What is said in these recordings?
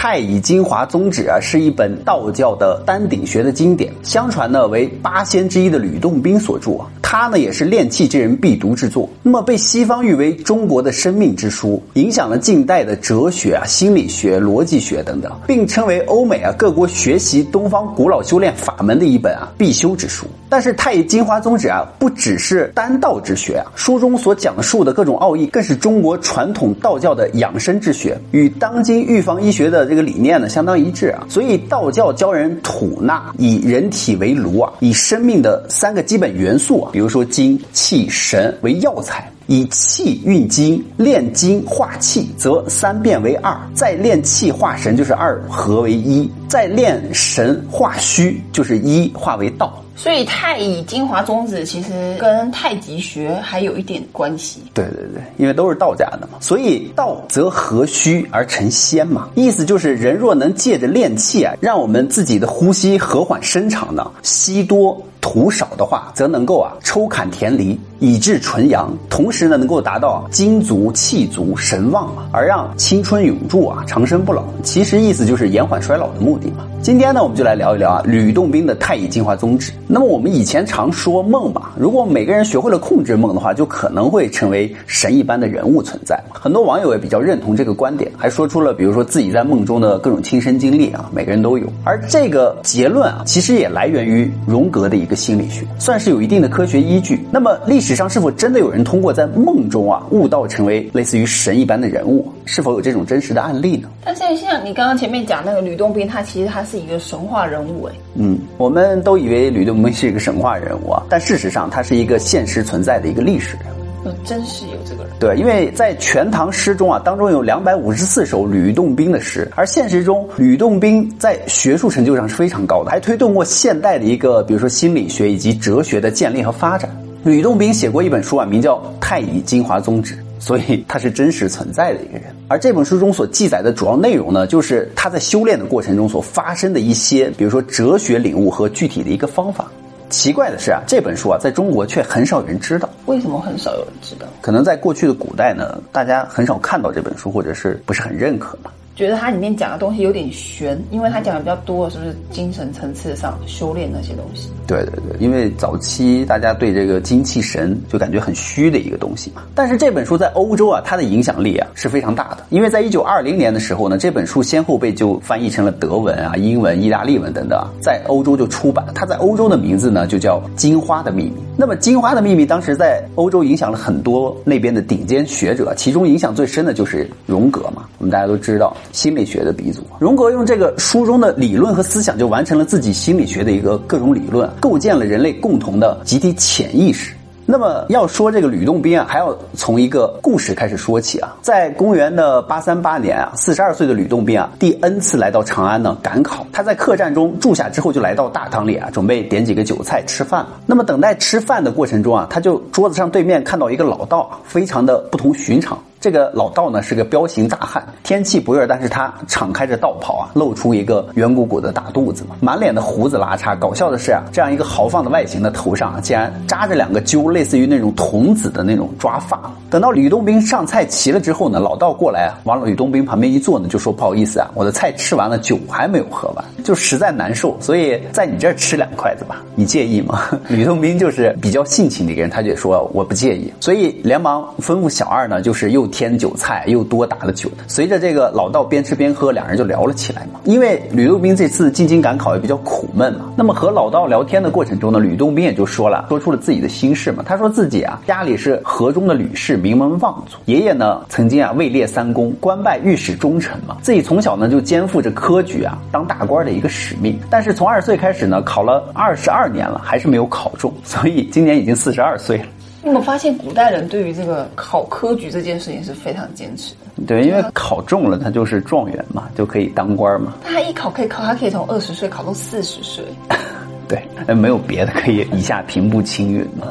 太乙精华宗旨》啊，是一本道教的丹鼎学的经典，相传呢为八仙之一的吕洞宾所著啊。他呢也是炼气之人必读之作，那么被西方誉为中国的生命之书，影响了近代的哲学啊、心理学、逻辑学等等，并称为欧美啊各国学习东方古老修炼法门的一本啊必修之书。但是《太乙金华宗旨》啊，不只是丹道之学啊，书中所讲述的各种奥义，更是中国传统道教的养生之学，与当今预防医学的这个理念呢相当一致啊。所以道教教人吐纳，以人体为炉啊，以生命的三个基本元素啊，比如说精、气、神为药材。以气运精，炼精化气，则三变为二；再炼气化神，就是二合为一；再炼神化虚，就是一化为道。所以太乙精华宗旨其实跟太极学还有一点关系。对对对，因为都是道家的嘛，所以道则合虚而成仙嘛。意思就是人若能借着练气啊，让我们自己的呼吸和缓伸长呢，吸多。吐少的话，则能够啊抽砍田离，以至纯阳，同时呢能够达到精足、气足、神旺啊，而让青春永驻啊，长生不老。其实意思就是延缓衰老的目的嘛。今天呢，我们就来聊一聊啊吕洞宾的太乙进化宗旨。那么我们以前常说梦嘛，如果每个人学会了控制梦的话，就可能会成为神一般的人物存在。很多网友也比较认同这个观点，还说出了比如说自己在梦中的各种亲身经历啊，每个人都有。而这个结论啊，其实也来源于荣格的一个心理学，算是有一定的科学依据。那么历史上是否真的有人通过在梦中啊悟道成为类似于神一般的人物？是否有这种真实的案例呢？但现在像你刚刚前面讲那个吕洞宾，他其实他是一个神话人物哎。嗯，我们都以为吕洞宾是一个神话人物啊，但事实上他是一个现实存在的一个历史人物。嗯，真是有这个人。对，因为在《全唐诗》中啊，当中有两百五十四首吕洞宾的诗，而现实中吕洞宾在学术成就上是非常高的，还推动过现代的一个，比如说心理学以及哲学的建立和发展。吕洞宾写过一本书啊，名叫《太乙金华宗旨》。所以他是真实存在的一个人，而这本书中所记载的主要内容呢，就是他在修炼的过程中所发生的一些，比如说哲学领悟和具体的一个方法。奇怪的是啊，这本书啊，在中国却很少有人知道。为什么很少有人知道？可能在过去的古代呢，大家很少看到这本书，或者是不是很认可嘛。觉得它里面讲的东西有点悬，因为它讲的比较多，是不是精神层次上修炼那些东西？对对对，因为早期大家对这个精气神就感觉很虚的一个东西嘛。但是这本书在欧洲啊，它的影响力啊是非常大的，因为在一九二零年的时候呢，这本书先后被就翻译成了德文啊、英文、意大利文等等，在欧洲就出版。它在欧洲的名字呢就叫《金花的秘密》。那么《金花的秘密》当时在欧洲影响了很多那边的顶尖学者，其中影响最深的就是荣格嘛。我们大家都知道。心理学的鼻祖荣格用这个书中的理论和思想，就完成了自己心理学的一个各种理论，构建了人类共同的集体潜意识。那么要说这个吕洞宾啊，还要从一个故事开始说起啊。在公元的八三八年啊，四十二岁的吕洞宾啊，第 N 次来到长安呢赶考。他在客栈中住下之后，就来到大堂里啊，准备点几个酒菜吃饭了。那么等待吃饭的过程中啊，他就桌子上对面看到一个老道，非常的不同寻常。这个老道呢是个彪形大汉，天气不热，但是他敞开着道袍啊，露出一个圆鼓鼓的大肚子嘛，满脸的胡子拉碴。搞笑的是啊，这样一个豪放的外形的头上啊，竟然扎着两个揪，类似于那种童子的那种抓发。等到吕洞宾上菜齐了之后呢，老道过来啊，往吕洞宾旁边一坐呢，就说不好意思啊，我的菜吃完了，酒还没有喝完，就实在难受，所以在你这儿吃两筷子吧，你介意吗？吕洞宾就是比较性情的一个人，他就说我不介意，所以连忙吩咐小二呢，就是又。添酒菜又多打了酒，随着这个老道边吃边喝，两人就聊了起来嘛。因为吕洞宾这次进京赶考也比较苦闷嘛，那么和老道聊天的过程中呢，吕洞宾也就说了，说出了自己的心事嘛。他说自己啊，家里是河中的吕氏，名门望族，爷爷呢曾经啊位列三公，官拜御史中丞嘛。自己从小呢就肩负着科举啊当大官的一个使命，但是从二十岁开始呢，考了二十二年了，还是没有考中，所以今年已经四十二岁了。你有没有发现，古代人对于这个考科举这件事情是非常坚持的？对，因为考中了，他就是状元嘛，就可以当官嘛。他一考可以考，他可以从二十岁考到四十岁。对，没有别的可以一下平步青云嘛。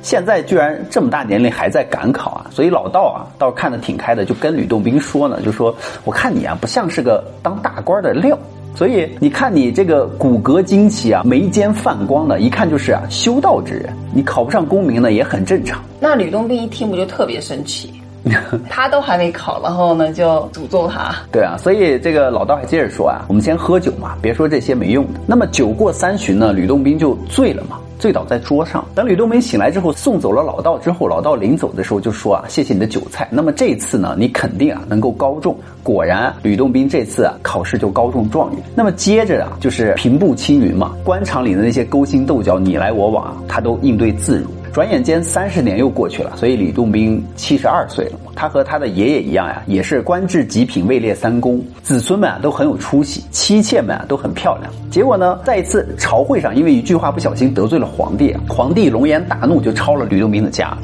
现在居然这么大年龄还在赶考啊，所以老道啊倒是看得挺开的，就跟吕洞宾说呢，就说我看你啊不像是个当大官的料。所以你看，你这个骨骼惊奇啊，眉间泛光的，一看就是啊修道之人。你考不上功名呢，也很正常。那吕洞宾一听不就特别生气？他都还没考，然后呢就诅咒他。对啊，所以这个老道还接着说啊，我们先喝酒嘛，别说这些没用的。那么酒过三巡呢，吕洞宾就醉了嘛。醉倒在桌上。等吕洞宾醒来之后，送走了老道之后，老道临走的时候就说啊：“谢谢你的酒菜。那么这次呢，你肯定啊能够高中。”果然，吕洞宾这次啊考试就高中状元。那么接着啊就是平步青云嘛，官场里的那些勾心斗角、你来我往啊，他都应对自如。转眼间三十年又过去了，所以吕洞宾七十二岁了。他和他的爷爷一样呀，也是官至极品，位列三公，子孙们啊都很有出息，妻妾们啊都很漂亮。结果呢，在一次朝会上，因为一句话不小心得罪了皇帝，皇帝龙颜大怒，就抄了吕洞宾的家。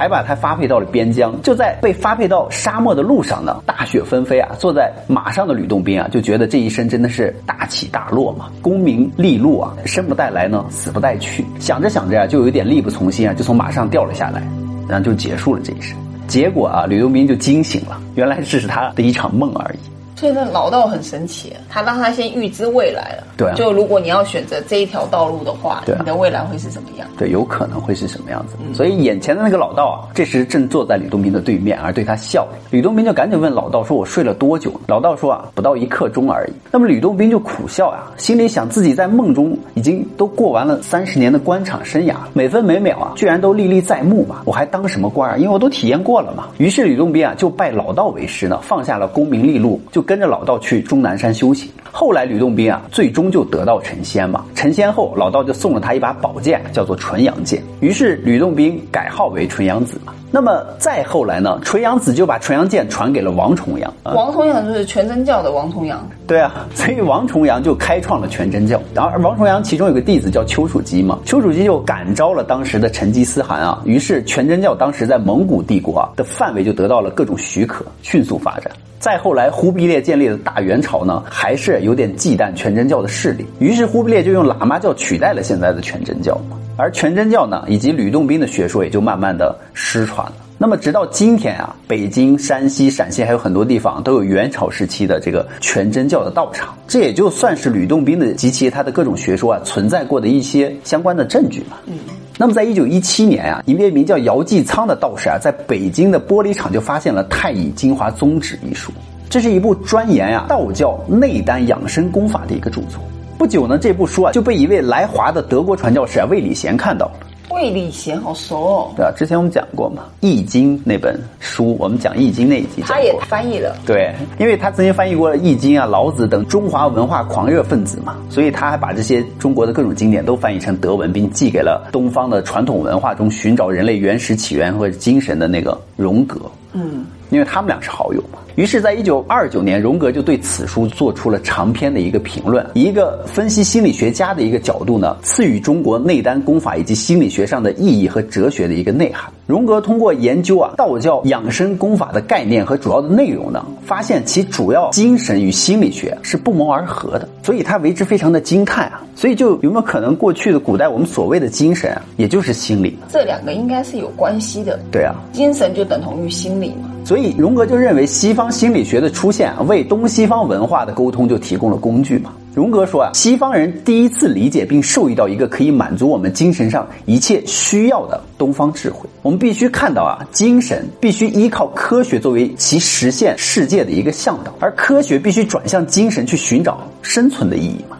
还把他发配到了边疆，就在被发配到沙漠的路上呢，大雪纷飞啊！坐在马上的吕洞宾啊，就觉得这一生真的是大起大落嘛，功名利禄啊，生不带来呢，死不带去。想着想着啊，就有点力不从心啊，就从马上掉了下来，然后就结束了这一生。结果啊，吕洞宾就惊醒了，原来这是他的一场梦而已。所以那老道很神奇，他让他先预知未来了。对，就如果你要选择这一条道路的话，你的未来会是什么样？对，有可能会是什么样子。所以眼前的那个老道啊，这时正坐在吕洞宾的对面，而对他笑。吕洞宾就赶紧问老道说：“我睡了多久？”老道说：“啊，不到一刻钟而已。”那么吕洞宾就苦笑啊，心里想自己在梦中已经都过完了三十年的官场生涯，每分每秒啊，居然都历历在目嘛，我还当什么官啊？因为我都体验过了嘛。于是吕洞宾啊，就拜老道为师呢，放下了功名利禄，就跟着老道去。终南山修行，后来吕洞宾啊，最终就得道成仙嘛。成仙后，老道就送了他一把宝剑，叫做纯阳剑。于是吕洞宾改号为纯阳子嘛。那么再后来呢，纯阳子就把纯阳剑传给了王重阳。王重阳就是全真教的王重阳。对啊，所以王重阳就开创了全真教。然后王重阳其中有个弟子叫丘处机嘛，丘处机就感召了当时的成吉思汗啊，于是全真教当时在蒙古帝国啊的范围就得到了各种许可，迅速发展。再后来，忽必烈建立的大元朝呢，还是有点忌惮全真教的势力，于是忽必烈就用喇嘛教取代了现在的全真教。而全真教呢，以及吕洞宾的学说也就慢慢的失传了。那么直到今天啊，北京、山西、陕西还有很多地方都有元朝时期的这个全真教的道场，这也就算是吕洞宾的及其他的各种学说啊存在过的一些相关的证据嘛。嗯。那么，在一九一七年啊，一位名叫姚继仓的道士啊，在北京的玻璃厂就发现了《太乙精华宗旨》一书，这是一部专研啊道教内丹养生功法的一个著作。不久呢，这部书啊就被一位来华的德国传教士啊魏礼贤看到了。魏礼贤好熟哦，对啊，之前我们讲过嘛，《易经》那本书，我们讲《易经》那一集，他也翻译了。对，因为他曾经翻译过了《易经》啊、老子等中华文化狂热分子嘛，所以他还把这些中国的各种经典都翻译成德文，并寄给了东方的传统文化中寻找人类原始起源或者精神的那个荣格。嗯，因为他们俩是好友嘛。于是，在一九二九年，荣格就对此书做出了长篇的一个评论，以一个分析心理学家的一个角度呢，赐予中国内丹功法以及心理学上的意义和哲学的一个内涵。荣格通过研究啊道教养生功法的概念和主要的内容呢，发现其主要精神与心理学是不谋而合的，所以他为之非常的惊叹啊。所以，就有没有可能过去的古代我们所谓的精神啊，也就是心理？这两个应该是有关系的。对啊，精神就等同于心理嘛。所以，荣格就认为西方方心理学的出现，为东西方文化的沟通就提供了工具嘛。荣格说啊，西方人第一次理解并受益到一个可以满足我们精神上一切需要的东方智慧。我们必须看到啊，精神必须依靠科学作为其实现世界的一个向导，而科学必须转向精神去寻找生存的意义嘛。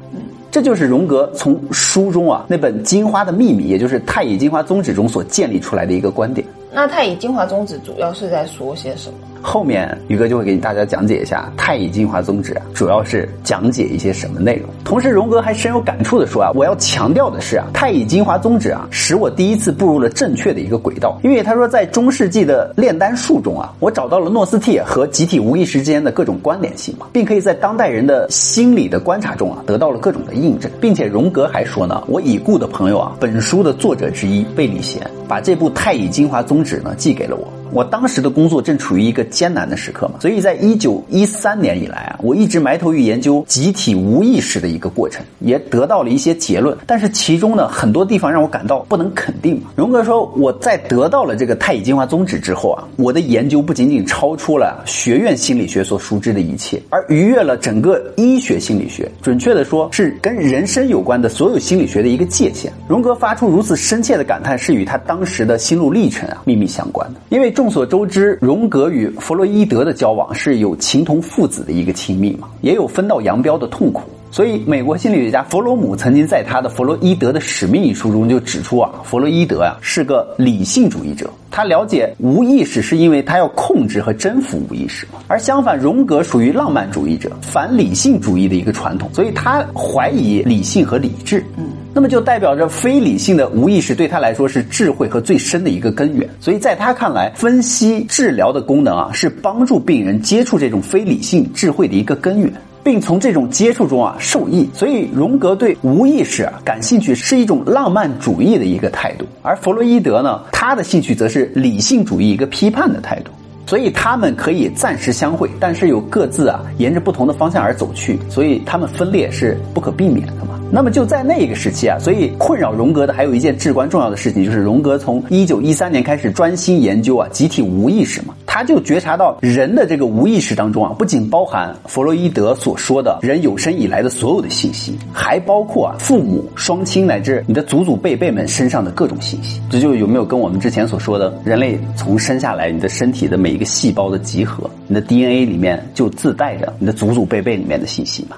这就是荣格从书中啊那本《金花的秘密》，也就是《太乙金花宗旨》中所建立出来的一个观点。那《太乙金华宗旨》主要是在说些什么？后面宇哥就会给大家讲解一下《太乙金华宗旨》啊，主要是讲解一些什么内容。同时，荣格还深有感触的说啊，我要强调的是啊，《太乙金华宗旨》啊，使我第一次步入了正确的一个轨道。因为他说，在中世纪的炼丹术中啊，我找到了诺斯替和集体无意识之间的各种关联性嘛，并可以在当代人的心理的观察中啊，得到了各种的印证。并且，荣格还说呢，我已故的朋友啊，本书的作者之一贝里贤，把这部《太乙精华宗旨》呢寄给了我。我当时的工作正处于一个艰难的时刻嘛，所以在一九一三年以来啊，我一直埋头于研究集体无意识的一个过程，也得到了一些结论。但是其中呢，很多地方让我感到不能肯定。荣格说，我在得到了这个太乙精华宗旨之后啊，我的研究不仅仅超出了学院心理学所熟知的一切，而逾越了整个医学心理学，准确的说，是跟人生有关的所有心理学的一个界限。荣格发出如此深切的感叹，是与他当当时的心路历程啊密密相关的。因为众所周知，荣格与弗洛伊德的交往是有情同父子的一个亲密嘛，也有分道扬镳的痛苦。所以，美国心理学家弗洛姆曾经在他的《弗洛伊德的使命》一书中就指出啊，弗洛伊德呀是个理性主义者。他了解无意识是因为他要控制和征服无意识，而相反，荣格属于浪漫主义者，反理性主义的一个传统，所以他怀疑理性和理智。嗯，那么就代表着非理性的无意识对他来说是智慧和最深的一个根源。所以在他看来，分析治疗的功能啊，是帮助病人接触这种非理性智慧的一个根源。并从这种接触中啊受益，所以荣格对无意识啊感兴趣是一种浪漫主义的一个态度，而弗洛伊德呢，他的兴趣则是理性主义一个批判的态度，所以他们可以暂时相会，但是有各自啊沿着不同的方向而走去，所以他们分裂是不可避免的。那么就在那个时期啊，所以困扰荣格的还有一件至关重要的事情，就是荣格从一九一三年开始专心研究啊集体无意识嘛，他就觉察到人的这个无意识当中啊，不仅包含弗洛伊德所说的人有生以来的所有的信息，还包括啊父母、双亲乃至你的祖祖辈辈们身上的各种信息。这就有没有跟我们之前所说的，人类从生下来，你的身体的每一个细胞的集合，你的 DNA 里面就自带着你的祖祖辈辈里面的信息嘛？